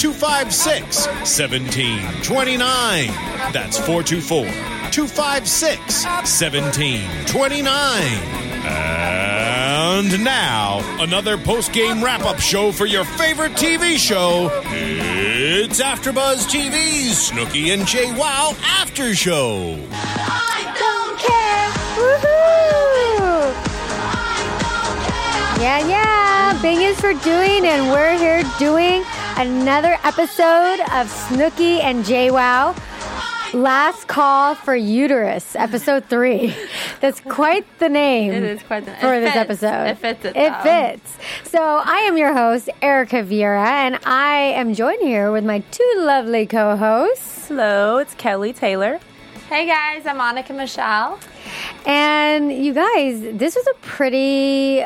256 1729. That's 424 256 1729. And now, another post game wrap up show for your favorite TV show. It's AfterBuzz TV's Snooki and JWoww After Show. I don't care. Woohoo! Yeah, yeah. Bing is for doing, and we're here doing another episode of Snooki and JWoww. Last Call for Uterus, episode three. That's quite the name. It is quite the- for it this fits. episode. It fits it, It though. fits. So I am your host, Erika Vieira, and I am joined here with my two lovely co-hosts. Hello, it's Kelli Taylor. Hey guys, I'm Monica Michelle. And you guys, this was a pretty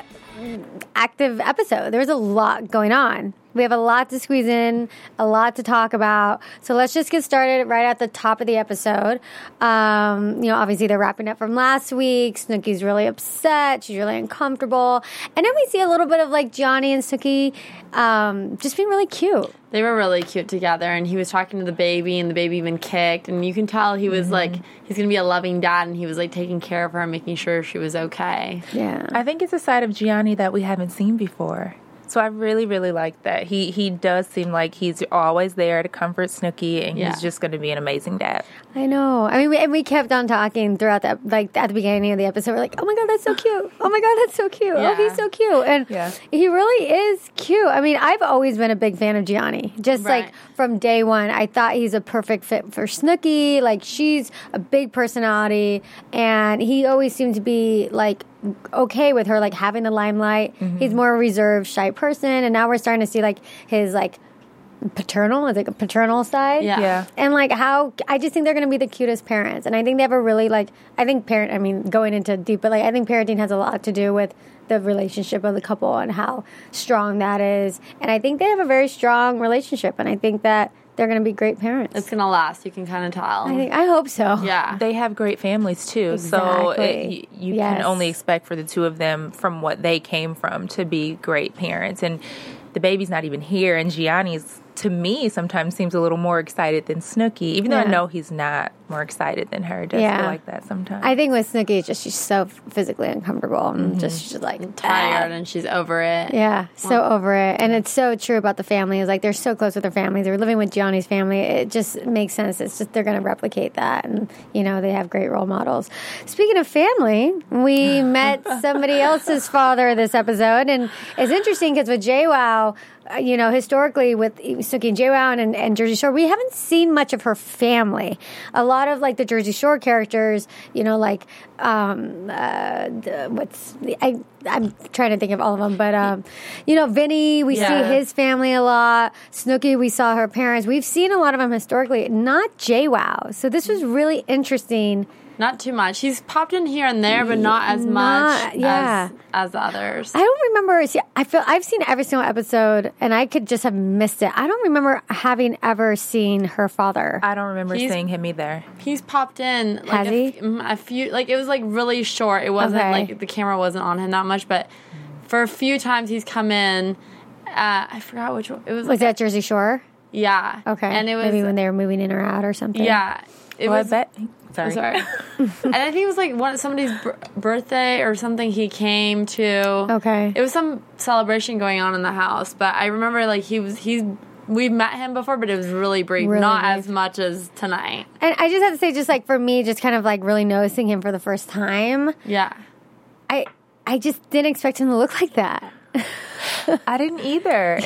active episode. There was a lot going on. We have a lot to squeeze in, a lot to talk about. So let's just get started right at the top of the episode. Um, you know, obviously they're wrapping up from last week. Snooki's really upset. She's really uncomfortable. And then we see a little bit of like Johnny and Snooki um, just being really cute. They were really cute together, and he was talking to the baby, and the baby even kicked, and you can tell he was like he's gonna be a loving dad, and he was like taking care of her, and making sure she was okay. Yeah. I think it's a side of Gianni that we haven't seen before. So I really, really like that. He he does seem like he's always there to comfort Snooki, and Yeah. he's just going to be an amazing dad. I know. I mean, we, and we kept on talking throughout that, like at the beginning of the episode. We're like, "Oh my god, that's so cute! Oh my god, that's so cute! Oh, he's so cute!" And Yeah. he really is cute. I mean, I've always been a big fan of Gianni. Just Right. like from day one, I thought he's a perfect fit for Snooki. Like she's a big personality, and he always seemed to be like okay with her like having the limelight. Mm-hmm. He's more a reserved, shy person, and now we're starting to see like his like paternal, is like a paternal side. Yeah. Yeah. And like how I just think they're going to be the cutest parents, and I think they have a really like I think parent. I mean, going into deep, but like I think parenting has a lot to do with the relationship of the couple and how strong that is. And I think they have a very strong relationship, and I think that they're going to be great parents. It's gonna last. You can kind of tell. I think I hope so. yeah. They have great families too, so it, you, you Yes. can only expect for the two of them, from what they came from, to be great parents. And the baby's not even here, and Gianni's to me sometimes seems a little more excited than Snooki, even though Yeah. I know he's not more excited than her. It does Yeah. feel like that sometimes. I think with Snooki, it's just she's so physically uncomfortable and just she's like tired, "Ah." and she's over it. Yeah, so over it. And it's so true about the family. It's like they're so close with their families. They're living with Gianni's family. It just makes sense. It's just they're going to replicate that. And, you know, they have great role models. Speaking of family, we met somebody else's father this episode. And it's interesting because with JWoww, uh, you know, historically with Snooki and JWoww and, and Jersey Shore, we haven't seen much of her family. A lot of like the Jersey Shore characters, you know, like um, uh, the, what's I I'm trying to think of all of them, but um, you know, Vinny, we Yeah. see his family a lot. Snooki, we saw her parents. We've seen a lot of them historically, not JWoww. So this was really interesting. Not too much. He's popped in here and there, but not as Not- much yeah. as as the others. I don't remember. See, I feel I've seen every single episode, and I could just have missed it. I don't remember having ever seen her father. I don't remember He's- seeing him either. He's popped in like Has a, he? mm, a few like it was like really short. It wasn't Okay. like the camera wasn't on him that much, but for a few times he's come in. Uh, I forgot which one. It was was like that Jersey Shore? yeah. Okay, and it was maybe when they were moving in or out or something. yeah. It was I bet. Sorry. sorry, and I think it was like one somebody's b- birthday or something. He came to. Okay. It was some celebration going on in the house, but I remember like he was he's. We've met him before, but it was really brief, Really not brief. as much as tonight. And I just have to say, just like for me, just kind of like really noticing him for the first time, Yeah. I I just didn't expect him to look like that. I didn't either.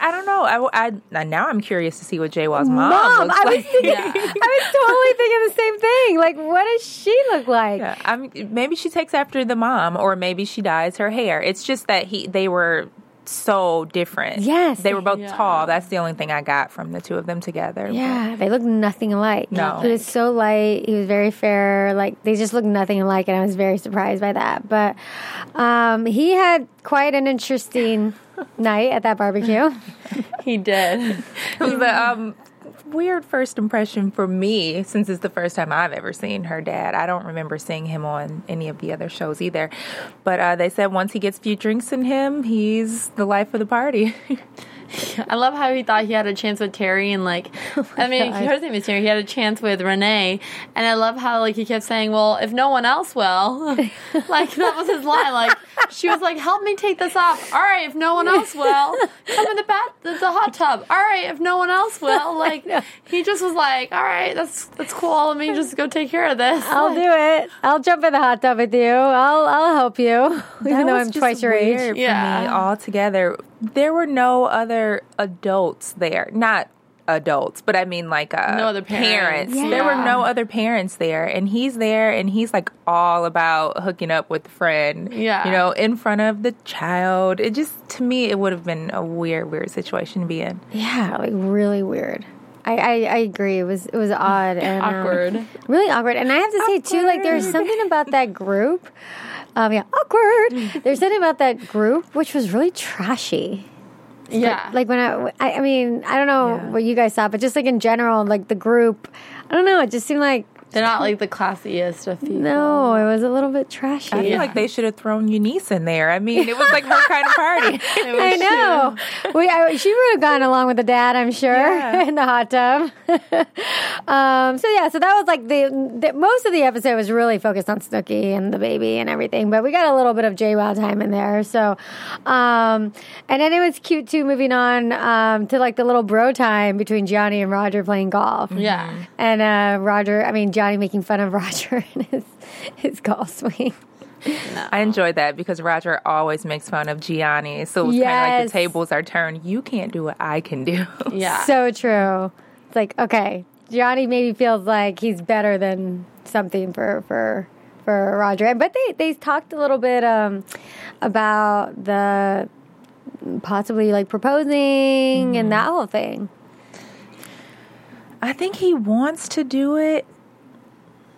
I, don't know. I, I now I'm curious to see what JWoww's mom, Mom, I was like. thinking, I was totally thinking the same thing. Like, what does she look like? Yeah, I'm, maybe she takes after the mom, or maybe she dyes her hair. It's just that he they were so different. Yes. they were both Yeah. tall. That's the only thing I got from the two of them together. Yeah, they look nothing alike. No. He was so light. He was very fair. Like they just look nothing alike, and I was very surprised by that. But um, he had quite an interesting night at that barbecue. He did. It was a um, weird first impression for me since it's the first time I've ever seen her dad. I don't remember seeing him on any of the other shows either. But uh, they said once he gets a few drinks in him, he's the life of the party. I love how he thought he had a chance with Terry and like oh I mean God. his name is Terry. He had a chance with Renee and I love how like he kept saying, Well, if no one else will like that was his line. Like she was like, Help me take this off. All right, if no one else will, come in the bath the, the hot tub. All right, if no one else will. Like he just was like, All right, that's that's cool. Let me just go take care of this. I'll do it. I'll jump in the hot tub with you. I'll I'll help you, even though I'm twice your age. weird for Yeah. me altogether. There were no other adults there. Not adults, but I mean like uh, No other parents. There were no other parents there, and he's there, and he's like all about hooking up with the friend. Yeah. you know, in front of the child. It just to me, it would have been a weird, weird situation to be in. Yeah, like really weird. I, I, I agree. It was it was odd and um, Awkward. really awkward. And I have to say too, like there's something about that group. Um, yeah, awkward. There's something about that group which was really trashy. Yeah. Like when I, I, I mean, I don't know Yeah. what you guys thought, but just like in general, like the group, I don't know. It just seemed like They're not like the classiest of people. no, it was a little bit trashy. I feel Yeah. like they should have thrown Eunice in there. I mean, it was like her kind of party. I know. We, I, she would have gone along with the dad, I'm sure, Yeah. in the hot tub. um, so yeah, so that was like the, the most of the episode was really focused on Snooki and the baby and everything, but we got a little bit of JWoww time in there. So, um, and then it was cute too. Moving on um, to like the little bro time between Johnny and Roger playing golf. Yeah. and uh, Roger, I mean Johnny making fun of Roger and his his golf swing. I enjoyed that because Roger always makes fun of Gianni. So it was kind of like the tables are turned. You can't do what I can do. Yeah. So true. It's like okay, Gianni maybe feels like he's better than something for for for Roger. But they they talked a little bit um, about the possibly like proposing and that whole thing. I think he wants to do it.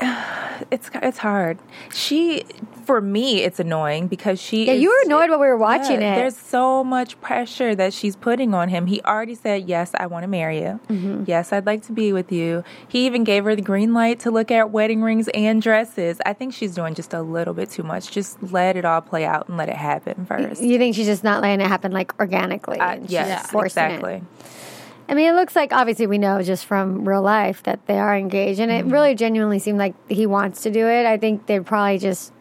It's it's hard. She, for me, it's annoying because she. Yeah, is- you were annoyed while we were watching Yeah, it. There's so much pressure that she's putting on him. He already said, "Yes, I want to marry you. Mm-hmm. Yes, I'd like to be with you." He even gave her the green light to look at wedding rings and dresses. I think she's doing just a little bit too much. Just let it all play out and let it happen first. You think she's just not letting it happen like organically? Uh, yes, forcing it. Exactly. I mean, it looks like obviously we know just from real life that they are engaged, and it really genuinely seemed like he wants to do it. I think they'd probably just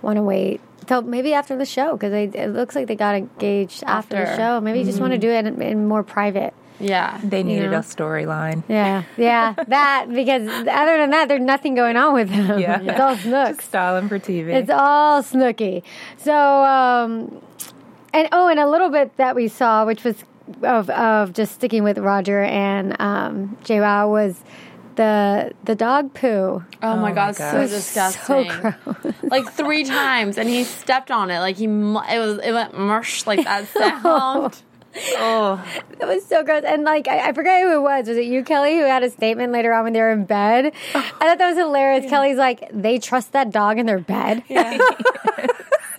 want to wait till maybe after the show because it looks like they got engaged after, the show. Maybe you just want to do it in, in more private. Yeah. They needed know? a storyline. Yeah, yeah, that because other than that, there's nothing going on with him. Yeah. it's all snooks. Just stalling for TV. It's all Snooki. So, um, and oh, and a little bit that we saw, which was of of just sticking with Roger and um, JWoww was the the dog poo. Oh, my my god, God. so It was disgusting. So gross. like three times, and he stepped on it. Like he, it was, it went mush like that sound. oh, that was so gross. And like, I, I forget who it was. Was it you, Kelli, who had a statement later on when they were in bed? I thought that was hilarious. Kelli's like, they trust that dog in their bed. I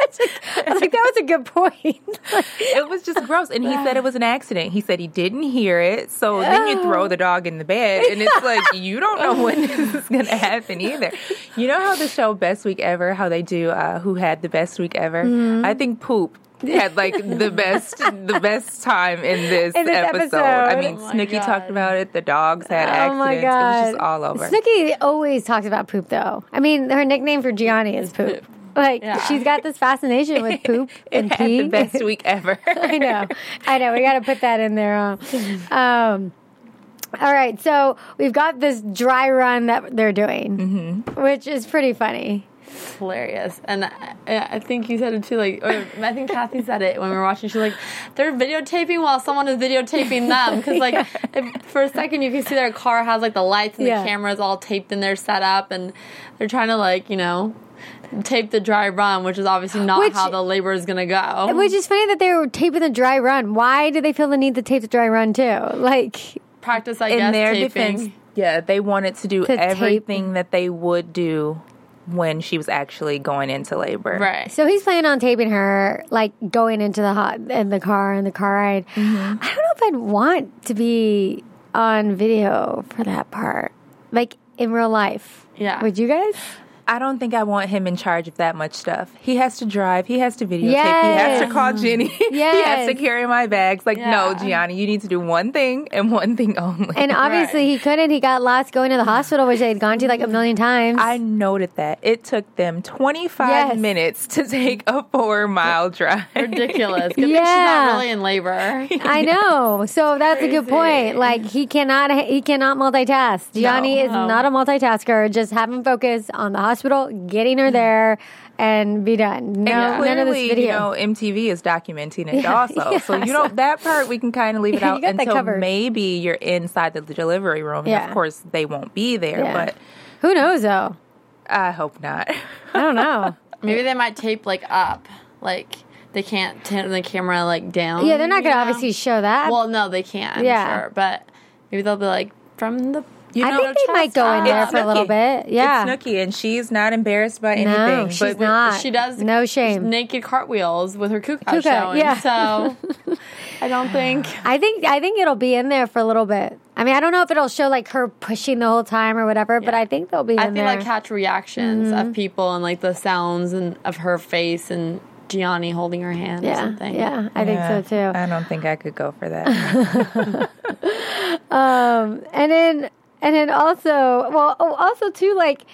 was like, that was a good point. it was just gross. And he said it was an accident. He said he didn't hear it. So then you throw the dog in the bed, and it's like you don't know when this is going to happen either. You know how the show Best Week Ever, how they do uh, who had the best week ever? Mm-hmm. I think Poop had like the best the best time in this, In this episode. episode. I mean, Oh my Snooki talked about it. The dogs had Oh accidents. my It was just all over. Snooki always talks about poop, though. I mean, her nickname for Gianni is poop. Like Yeah. she's got this fascination with poop it and had pee. the best week ever. I know, I know. We got to put that in there. huh? Um, all right, so we've got this dry run that they're doing, Mm-hmm. which is pretty funny. hilarious. And I, I think you said it too. Like, I think Kathy said it when we were watching. She's like, they're videotaping while someone is videotaping them. Because like, if, for a second you can see their car has like the lights and Yeah. the cameras all taped in their setup, and they're trying to like you know tape the dry run, which is obviously not Which- how the labor is gonna go. Which is funny that they were taping the dry run. Why do they feel the need to tape the dry run too? Like, practice, I In guess. their taping. defense, yeah, they wanted to do To tape. everything that they would do when she was actually going into labor. right? so he's planning on taping her, like going into the hot in the car and the car ride. Mm-hmm. I don't know if I'd want to be on video for that part, like in real life. Yeah. Would you guys? I don't think I want him in charge of that much stuff. He has to drive. He has to videotape. He has to call Jenni. he has to carry my bags. Like, no, Yeah. Gianni, you need to do one thing and one thing only. And obviously he couldn't. He got lost going to the hospital, which they'd gone to like a million times. I noted that. It took them 25 Yes. minutes to take a four mile drive. Ridiculous. Good thing she's Yeah. not really in labor. I know. So that's a good point. Like he cannot he cannot multitask. Gianni is No. not a multitasker. Just have him focus on the hospital, getting her there, and be done. No, And none of this video. you know, MTV is documenting it Yeah, also. So, you know, that part we can kind of leave it out got until maybe you're inside the delivery room. And Yeah. of course, they won't be there, Yeah. but Who knows though? I hope not. I don't know. Maybe they might tape like up, like they can't turn the camera like down. yeah, they're not going to know? obviously show that. Well, no, they can't. I'm Yeah. sure, but maybe they'll be like from the. You I think they might go in there It's for a little bit. Yeah. It's Snooki, and she's not embarrassed by anything. no, she's but not. She does No shame. naked cartwheels with her kuka, Kuka, showing. yeah. So I don't think. I think I think it'll be in there for a little bit. I mean, I don't know if it'll show like her pushing the whole time or whatever, but I think they'll be I in think there. like catch reactions Mm-hmm. of people and like the sounds and of her face and Gianni holding her hand or something. yeah, I think Yeah, so too. I don't think I could go for that. Um, and then and then also, well, oh, also too, like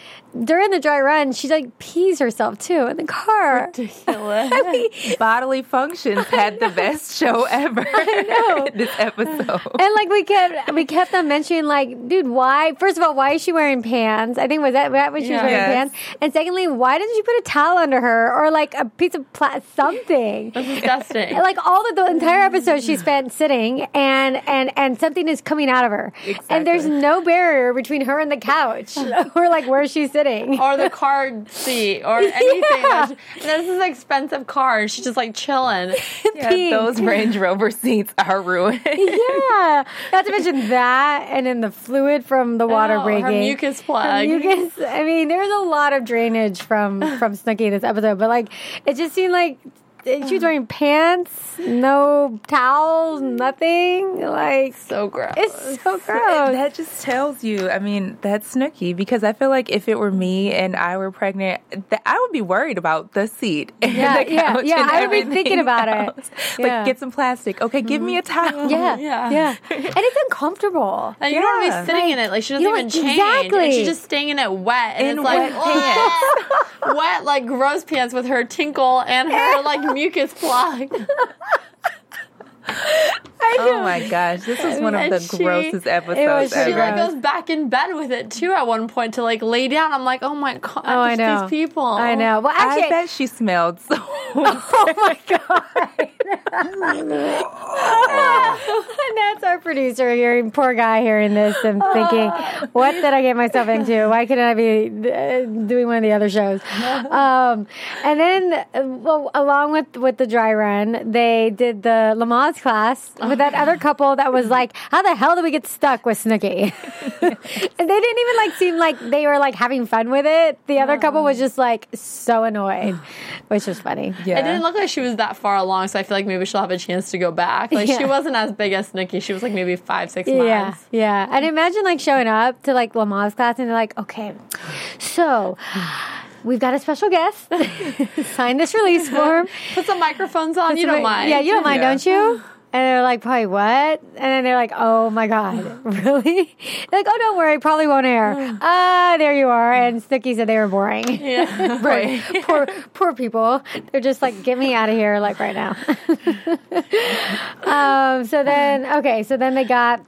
during the dry run, she like pees herself too in the car. Ridiculous. Bodily Functions had the best show ever. know. this episode. And like we kept we kept on mentioning like, dude, why? First of all, why is she wearing pants? I think was that that when she was wearing Yes. pants. And secondly, why didn't she put a towel under her or like a piece of pla- something? That's disgusting. like all the, the entire episode she spent sitting and and and something is coming out of her and there's no barrier between her and the couch or like where she's sitting or the car seat or anything. Yeah. Like, This is an expensive car she's just like chilling. Yeah, those Range Rover seats are ruined. yeah not to mention that and then the fluid from the water Oh, breaking Her mucus Her plug. mucus- I mean, there's a lot of drainage from from Snooki this episode, but like, it just seemed like she was wearing pants, no towels, nothing. Like, So gross. it's so gross. That just tells you, I mean, that's Snooki because I feel like if it were me and I were pregnant, that I would be worried about the seat and Yeah, the yeah, couch yeah, and I would be thinking about it. else. Yeah. Like, get some plastic. Okay, give me a mm-hmm. towel. Yeah, Yeah. yeah, and it's uncomfortable. And you don't want to Yeah. be sitting in it. Like she doesn't even don't- change. And exactly. she's just staying in it wet. And In it's like wet oh, wet, like gross pants with her tinkle and her like mucus plug. Oh my gosh, this is one of the she- grossest episodes was She ever. like goes back in bed with it too at one point to like lay down. I'm like, oh my god, Oh, I know. these people. I know. Well, actually, I bet she smelled so. oh my god. and that's our producer hearing, poor guy hearing this and thinking, what did I get myself into? Why couldn't I be uh, doing one of the other shows? Um, and then, uh, well, along with, with the dry run, they did the Lamaze class with that other couple that was like, how the hell did we get stuck with Snooki? and they didn't even like seem like they were like having fun with it. The other couple was just like so annoyed, which was funny. yeah. It didn't look like she was that far along, so I feel like maybe she'll have a chance to go back. Like she wasn't as big as Snooki. She was like maybe five, six Yeah, months. yeah. Yeah. And imagine like showing up to like Lamaze class and they're like, okay, so we've got a special guest. Sign this release form. Put some microphones on. you don't mind. Yeah, you don't mind, Yeah. don't you? And they're like, probably what? And then they're like, oh my God, really? They're like, oh, don't worry, probably won't air. Ah, there you are. And Snooki said they were boring. Yeah. right. poor, poor people. They're just like, get me out of here, like right now. um, so then, okay, so then they got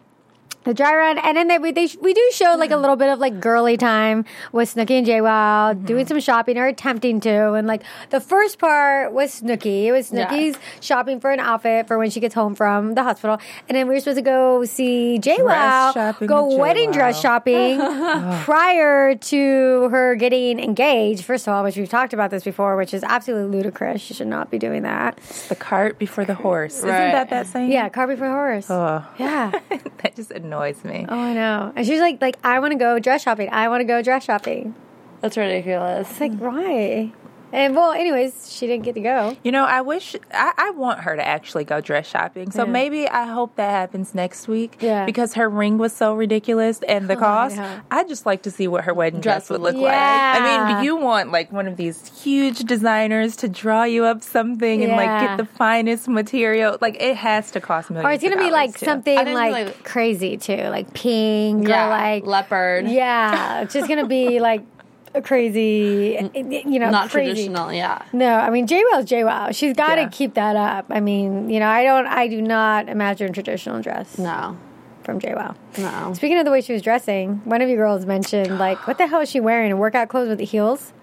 the dry run, and then they, we they, we do show like a little bit of like girly time with Snooki and JWoww Mm-hmm. doing some shopping or attempting to, and like the first part was Snooki. It was Yeah. Snooki's shopping for an outfit for when she gets home from the hospital, and then we were supposed to go see JWoww go wedding JWoww. dress shopping prior to her getting engaged. First of all, which we've talked about this before, which is absolutely ludicrous. She should not be doing that. It's The cart before the horse. Isn't that that saying? Yeah, car before horse. Oh, Yeah. that just annoys me. Oh, I know. And she's like, like I want to go dress shopping. I want to go dress shopping. That's ridiculous. It's like, why? And well, anyways, she didn't get to go. You know, I wish I, I want her to actually go dress shopping. So Yeah. maybe I hope that happens next week. Yeah. Because her ring was so ridiculous and the oh cost. know. I'd just like to see what her wedding Dress dress would would look look like. I Yeah. mean, you want like one of these huge designers to draw you up something and like get the finest material. Like it has to cost millions. Or it's gonna of be like too. something like, like- crazy too, like pink yeah, or like leopard. yeah. It's just gonna be like a crazy, eh, eh, you know, Not crazy. traditional. Yeah. No, I mean JWoww's JWoww. She's got to Yeah. keep that up. I mean, you know, I don't, I do not imagine traditional dress No. from JWoww. No. Speaking of the way she was dressing, one of you girls mentioned like, what the hell is she wearing? Workout clothes with the heels?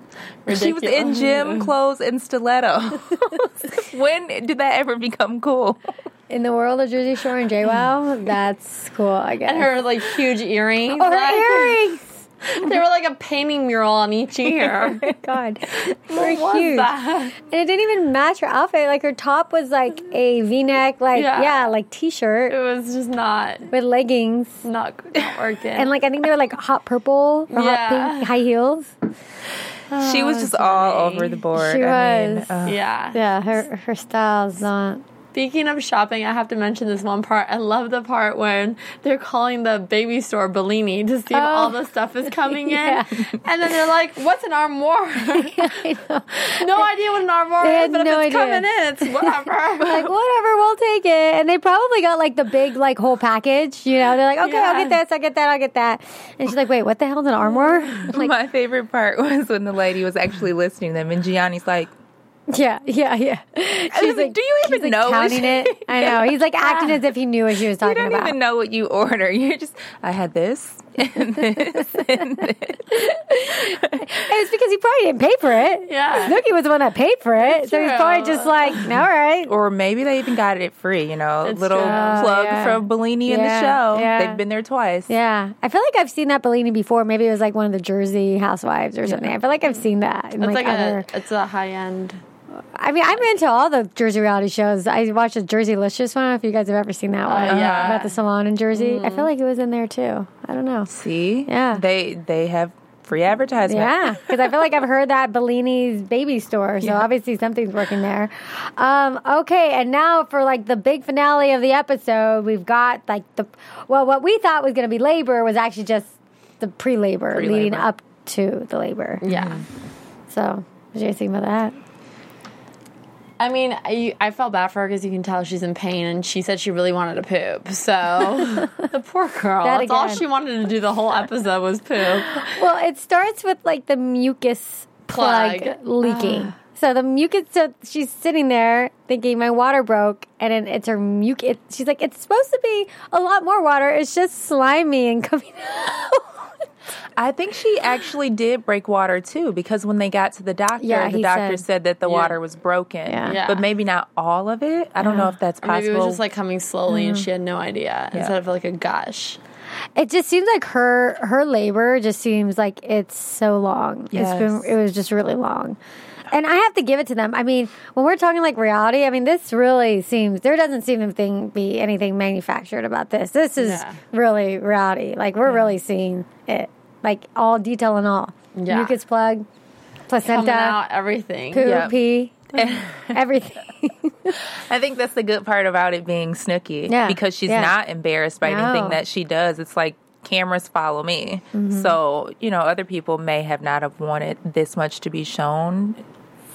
She was in gym clothes and stiletto. when did that ever become cool? In the world of Jersey Shore and JWoww, that's cool, I guess. And her like huge earrings. oh, her earrings! They were like a painting mural on each ear. God, very was huge. that? And it didn't even match her outfit. Like her top was like a V-neck, like yeah, Yeah. like t-shirt It was just not with leggings, not, not working. and like I think they were like hot purple or hot Yeah. pink high heels. she was just all over the board. She I mean, was. uh, yeah. Yeah, her her style's not. Speaking of shopping, I have to mention this one part. I love the part when they're calling the baby store Bellini to see if Oh. all the stuff is coming Yeah. in. And then they're like, what's an armoire? I know. no idea what an armoire They is, had but no if it's idea. coming in, it's whatever. Like whatever, we'll take it. And they probably got like the big like whole package. You know, they're like, okay, I'll get this, I'll get that, I'll get that. And she's like, wait, what the hell's an armor? Like, My favorite part was when the lady was actually listening to them, and Gianni's like, yeah, yeah, yeah. She's like, "Do you even like, know counting she-" it? I know. He's like acting as if he knew what she was talking about. "You don't about. even know what you order. You're just, I had this and this and this." It was because he probably didn't pay for it. Yeah. Snooki was the one that paid for it. So he's probably just like, all right. Or maybe they even got it free. You know, It's little true. Oh, plug yeah. from Bellini in the show. yeah. They've been there twice. Yeah. I feel like I've seen that Bellini before. Maybe it was like one of the Jersey housewives or something. I feel like I've seen that in it's like, like, other. a it's a high end. I mean, I'm into all the Jersey reality shows. I watched the Jerseylicious one. I don't know if you guys have ever seen that one. yeah. Mm. About the salon in Jersey. I feel like it was in there too. I don't know. See, Yeah. they they have free advertisement. Yeah, because I feel like I've heard that Bellini's baby store, so obviously something's working there. Um, okay, and now for like the big finale of the episode, we've got like the well, what we thought was going to be labor was actually just the pre-labor, Pre-labor. leading up to the labor. Yeah. So, what do you think about that? I mean, I, I felt bad for her because you can tell she's in pain, and she said she really wanted to poop. So the poor girl. That That's all she wanted to do the whole episode was poop. Well, it starts with like the mucus plug, Plug. leaking. Ah. So the mucus, so she's sitting there thinking my water broke, and then it's her mucus. She's like, it's supposed to be a lot more water. It's just slimy and coming out. I think she actually did break water too, because when they got to the doctor, Yeah, the doctor said- said, that the Yeah. water was broken. Yeah. Yeah. But maybe not all of it. I don't know if that's Or maybe possible. it was just like coming slowly, and mm. she had no idea instead of like a gush. It just seems like her her labor just seems like it's so long. It's been it was just really long. And I have to give it to them. I mean, when we're talking like reality, I mean, this really seems there doesn't seem to be anything manufactured about this. This is Yeah. really reality. Like we're really seeing it, like all detail and all. Yeah. Mucus plug, placenta, out, everything. poo, Yeah. pee, everything. I think that's the good part about it being Snooki. Yeah. Because she's Yeah. not embarrassed by No. Mm-hmm. anything that she does. It's like cameras follow me. So, you know, other people may have not have wanted this much to be shown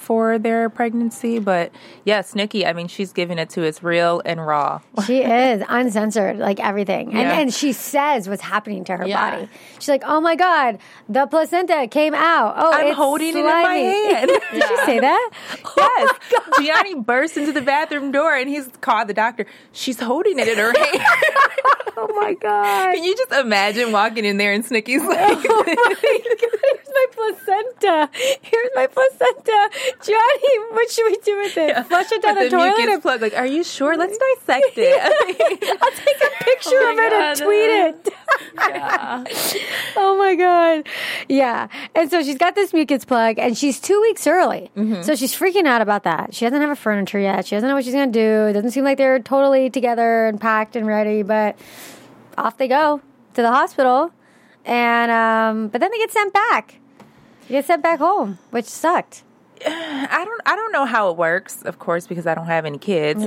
for their pregnancy. But yeah, Snooki, I mean, she's giving it to us real and raw. She is uncensored, like everything. And, Yeah. and she says what's happening to her Yeah. body. She's like, oh my God, the placenta came out. Oh, I'm it's holding it in my hand. Did she say that? Yes. Oh Gianni bursts into the bathroom door and he's called the doctor. She's holding it in her hand. Oh my my god. Can you just imagine walking in there and Snooki's oh like, Oh Here's my placenta. Here's my placenta. Johnny, what should we do with it? Flush it down with the, toilet and plug? Like, are you sure? Let's dissect it. I'll take a picture Oh of it and tweet it. oh my god. Yeah. And so she's got this mucus plug and she's two weeks early. Mm-hmm. So she's freaking out about that. She doesn't have a furniture yet. She doesn't know what she's gonna do. It doesn't seem like they're totally together and packed and ready, but off they go to the hospital. And um but then they get sent back. They get sent back home, which sucked. I don't I don't know how it works, of course, because I don't have any kids.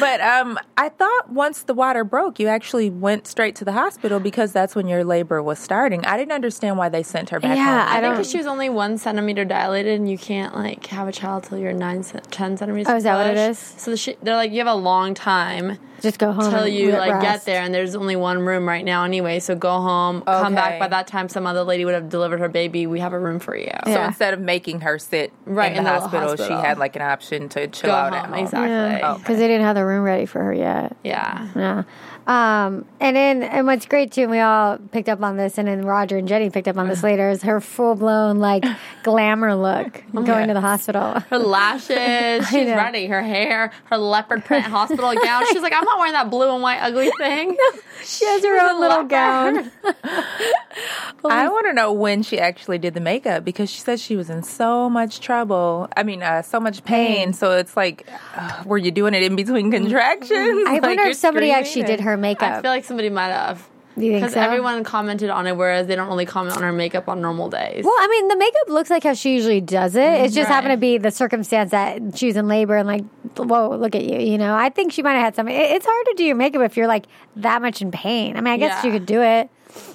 but um I thought once the water broke, you actually went straight to the hospital because that's when your labor was starting. I didn't understand why they sent her back Yeah, home. I I think don't- because she was only one centimeter dilated, and you can't like have a child till you're nine, ce- ten centimeters. Oh, is that what it is? So the sh- they're like, you have a long time Just go home until you let like get there, and there's only one room right now anyway. So go home, come back. By that time, some other lady would have delivered her baby. We have a room for you. So Yeah. instead of making her sit Right, in in the, the hospital, she had like an option to chill Go out at home, home. exactly. Yeah, Okay. because they didn't have the room ready for her yet. Yeah. Yeah. Um, and then, and what's great too, and we all picked up on this, and then Roger and Jenni picked up on this later, is her full blown like glamour look going to the hospital. Her lashes, she's ready. Her hair, her leopard print hospital gown. She's like, I'm not wearing that blue and white ugly thing. She has her own little gown. I want to know when she actually did the makeup because she said she was in so much trouble. I mean, uh, so much pain. Pain. So it's like, uh, were you doing it in between contractions? I Like, wonder if somebody actually did her makeup. I feel like somebody might have. Do you think Because so? everyone commented on it, whereas they don't really comment on her makeup on normal days. Well, I mean, the makeup looks like how she usually does it. It just Right. happened to be the circumstance that she was in labor and like, whoa, look at you. You know, I think she might have had some. It's hard to do your makeup if you're like that much in pain. I mean, I guess you Yeah. could do it,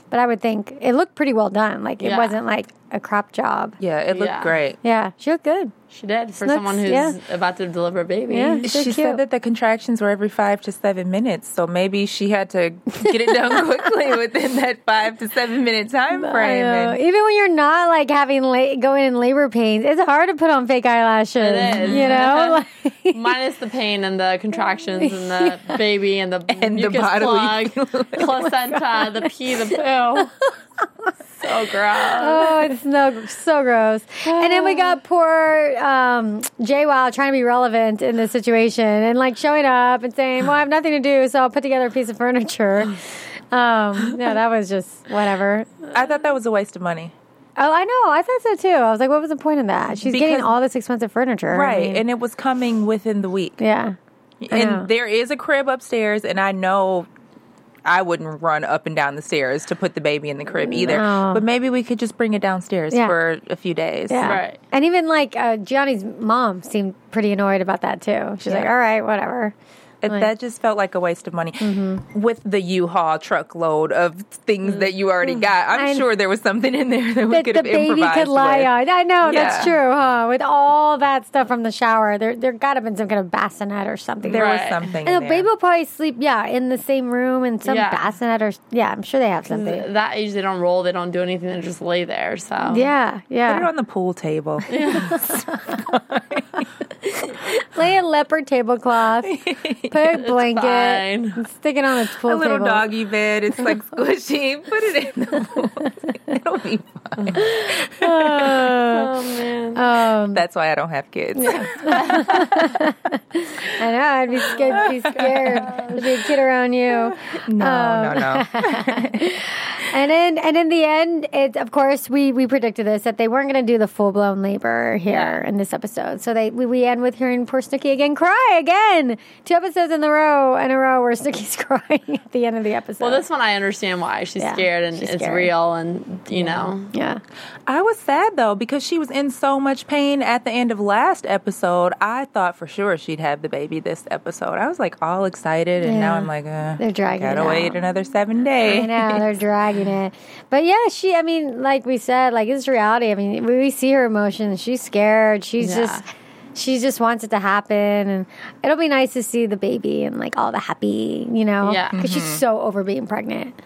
but I would think it looked pretty well done. Like it Yeah. wasn't like a crop job. Yeah, it looked Yeah. great. Yeah, she looked good. She did for Looks- someone who's yeah. about to deliver a baby. Yeah. She cute. said that the contractions were every five to seven minutes, so maybe she had to get it done quickly within that five to seven minute time I frame. know. And Even when you're not like having la- going in labor pains, it's hard to put on fake eyelashes. It is. You know, like, Minus the pain and the contractions and the baby and the And the mucus bodily plug, placenta, the pee, the poo. So gross. oh, it's no so gross. And then we got poor um, JWoww trying to be relevant in this situation and like showing up and saying, "Well, I have nothing to do, so I'll put together a piece of furniture." Um, yeah, that was just whatever. I thought that was a waste of money. Oh, I know. I thought so too. I was like, "What was the point in that?" She's getting all this expensive furniture, I Right. mean, and it was coming within the week. yeah. And there is a crib upstairs, and I know I wouldn't run up and down the stairs to put the baby in the crib either. No. But maybe we could just bring it downstairs Yeah. for a few days. Yeah. Right. And even like uh, Gianni's mom seemed pretty annoyed about that too. She's like, all right, whatever. It, Like- that just felt like a waste of money. Mm-hmm. With the U-Haul truckload of things that you already mm. got, I'm And- sure there was something in there that we That could the have baby improvised could lie with. on. I know, that's true, huh? With all that stuff from the shower, there there got to have been some kind of bassinet or something. There was something. and the baby will probably sleep, yeah, in the same room and some Yeah. bassinet or, yeah, I'm sure they have something. That age, they don't roll, they don't do anything, they just lay there. So Yeah, yeah, Put it on the pool table. Lay a leopard tablecloth, put a blanket, fine. stick it on the pool a little table. doggy bed. It's like squishy. Put it in the pool. It'll be fine. Oh man. Um, That's why I don't have kids. I know. I'd be scared. Be scared. There'd be a kid around you. No, no, no. And then, and in the end, it of course we we predicted this that they weren't going to do the full blown labor here in this episode. So they we, we end with hearing poor Snooki again cry again. Two episodes in the row in a row where Snooki's crying at the end of the episode. Well, this one I understand why she's Yeah, scared and she's it's scared. real, and you know, yeah. I was sad though because she was in so much pain at the end of last episode. I thought for sure she'd have the baby this episode. I was like all excited, and now I'm like, uh, They're dragging Gotta it wait out. another seven days. I know they're dragging it, but yeah, she. I mean, like we said, like it's reality. I mean, we, we see her emotions. She's scared. She's Yeah. just. She just wants it to happen, and it'll be nice to see the baby and like all the happy, you know, Yeah. because she's mm-hmm. so over being pregnant.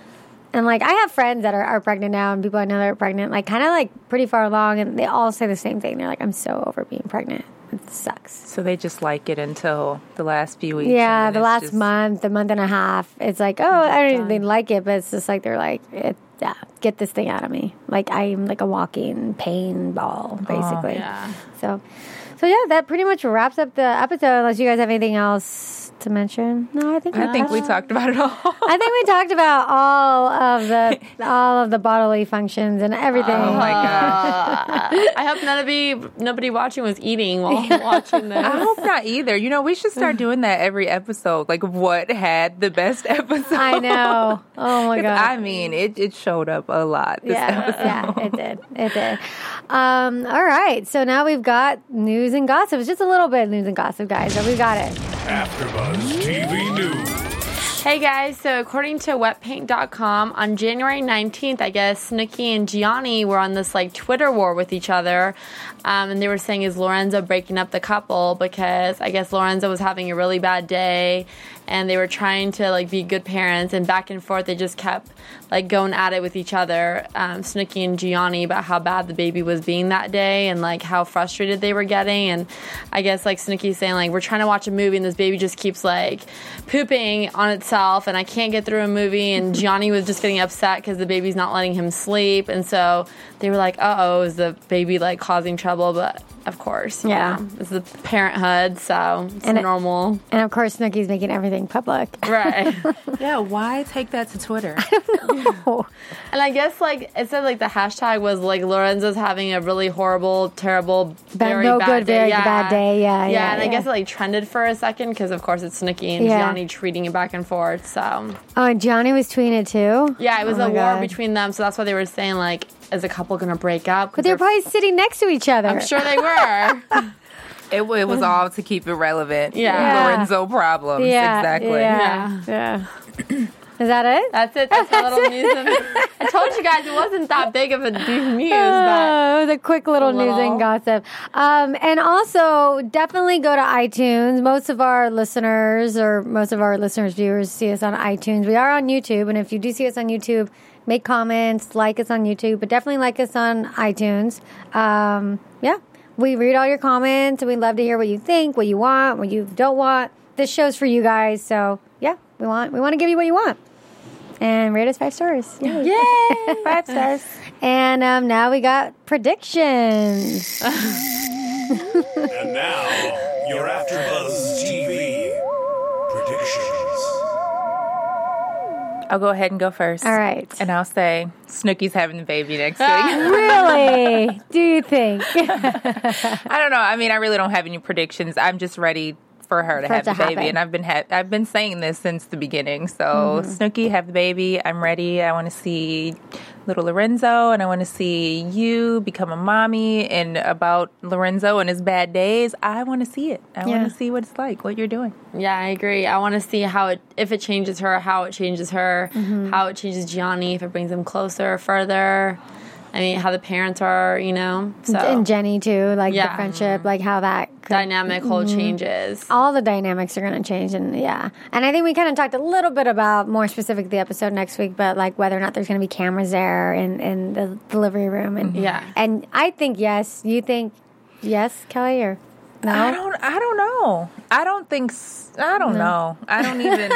And like I have friends that are, are pregnant now, and people I know that are pregnant, like kind of like pretty far along, and they all say the same thing. They're like, "I'm so over being pregnant." It sucks. So they just like it until the last few weeks. Yeah, the last just- month, the month and a half, it's like, oh, I don't even like it, but it's just like they're like, it, yeah, get this thing out of me. Like I'm like a walking pain ball, oh, basically. yeah. So, so yeah, that pretty much wraps up the episode. Unless you guys have anything else to mention, no, I think I think we talked about it all. I think we talked about all of the all of the bodily functions and everything. Oh my god! I hope none of you, nobody watching was eating while watching this. I hope not either. You know, we should start doing that every episode. Like, what had the best episode? I know. Oh my god. I mean, it, it showed up a lot. This yeah, episode. yeah, it did. It did. Um, all right, so now we've got news and gossip. It's just a little bit of news and gossip, guys, but we got it. TV News. Hey guys, so according to wetpaint.com, on January 19th, I guess Snooki and Gianni were on this like Twitter war with each other. Um, and they were saying, is Lorenzo breaking up the couple? Because I guess Lorenzo was having a really bad day and they were trying to like be good parents and back and forth they just kept like going at it with each other um, snooki and gianni about how bad the baby was being that day and like how frustrated they were getting. And i guess like snooki saying like we're trying to watch a movie and this baby just keeps like pooping on itself and i can't get through a movie. And gianni was just getting upset because the baby's not letting him sleep. And so they were like uh-oh is the baby like causing trouble but of course Yeah. know, it's the parenthood so it's And it- normal And of course, Snooki's making everything public. right Yeah, why take that to Twitter? Oh, And I guess like it said like the hashtag was like Lorenzo's having a really horrible, terrible, very no bad good, day. very bad day. Yeah, yeah, and I guess it like trended for a second because of course it's Snooki and Yeah. Gianni tweeting it back and forth. So oh, and Johnny was tweeting it too. yeah, it was Oh a war God. between them. So that's why they were saying like, is a couple gonna break up? But they were they're- probably sitting next to each other. I'm sure they were. It, it was all to keep it relevant. Yeah. Lorenzo problems. Yeah, exactly. Yeah, yeah. Is that it? That's it. That's a little news. And I told you guys it wasn't that big of a news. But Oh, the quick little, news and gossip. Um, and also, definitely go to iTunes. Most of our listeners, or most of our listeners' viewers, see us on iTunes. We are on YouTube, and if you do see us on YouTube, make comments, like us on YouTube, but definitely like us on iTunes. Um, yeah, we read all your comments, and we love to hear what you think, what you want, what you don't want. This show's for you guys, so yeah, we want we want to give you what you want. And rate us five stars. Yay. Yay! Five stars. And um, now we got predictions. And now, your AfterBuzz TV I'll go ahead and go first. All right. And I'll say Snooki's having the baby next ah, week. really? Do you think? I don't know. I mean, I really don't have any predictions. I'm just ready for her to For it have to the baby, happen. and I've been ha- I've been saying this since the beginning. So Mm-hmm. Snooki, have the baby. I'm ready. I want to see little Lorenzo, and I want to see you become a mommy. And about Lorenzo and his bad days, I want to see it. I Yeah. want to see what it's like, what you're doing. Yeah, I agree. I want to see how it if it changes her, how it changes her, Mm-hmm. how it changes Gianni, if it brings them closer, or further. I mean, how the parents are, you know. So and Jenni too, like the Yeah. friendship, like how that could, dynamic whole Mm-hmm. changes. all the dynamics are going to change, and yeah. And I think we kind of talked a little bit about more specific the episode next week, but like whether or not there's going to be cameras there in in the delivery room, and Yeah. And I think yes. You think yes, Kelli, or no? I don't. I don't know. I don't think. I don't know. I don't even.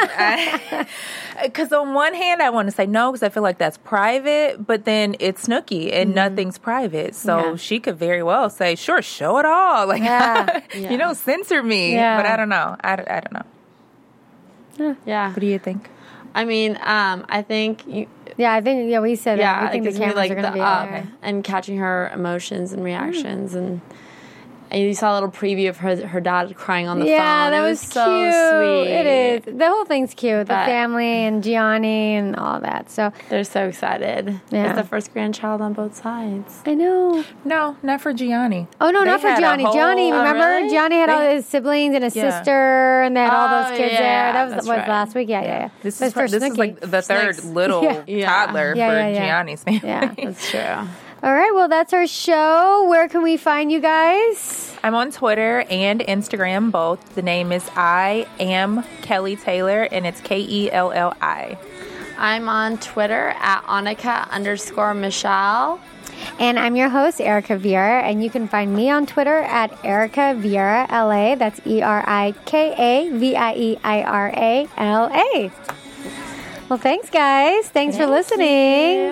Because on one hand, I want to say no because I feel like that's private, but then it's Snooki and nothing's private, so Mm-hmm. Yeah. she could very well say, "Sure, show it all." Like, Yeah. you don't censor me. Yeah. But I don't know. I, don't- I don't know. Yeah. What do you think? I mean, um, I think you, Yeah, I think yeah we said yeah, that. We think the gonna cameras be are like going to the be up there. and catching her emotions Mm. and reactions and. And you saw a little preview of her her dad crying on the yeah, phone. Yeah, that it was, so cute. sweet. It is. The whole thing's cute. The family and Gianni and all that. So They're so excited. Yeah. It's the first grandchild on both sides. I know. No, not for Gianni. Oh no, They not for Gianni. a Gianni. whole- Johnny, Oh, remember? really? Gianni had all his siblings and his Yeah. sister, and they had all Oh, those kids yeah, there. That was that's was right. last week. Yeah, yeah, yeah. This But is for this is like the third Snakes. little Yeah. Yeah. toddler Yeah, for yeah, yeah. Gianni's family. Yeah. That's true. all right. Well, that's our show. Where can we find you guys? I'm on Twitter and Instagram both. The name is I am Kelli Taylor, and it's K E L L I. I'm on Twitter at Annika underscore Michelle. And I'm your host, Erika Vieira, and you can find me on Twitter at Erika Vieira LA. That's E R I K A V I E I R A L A. Well, thanks, guys. Thanks for listening.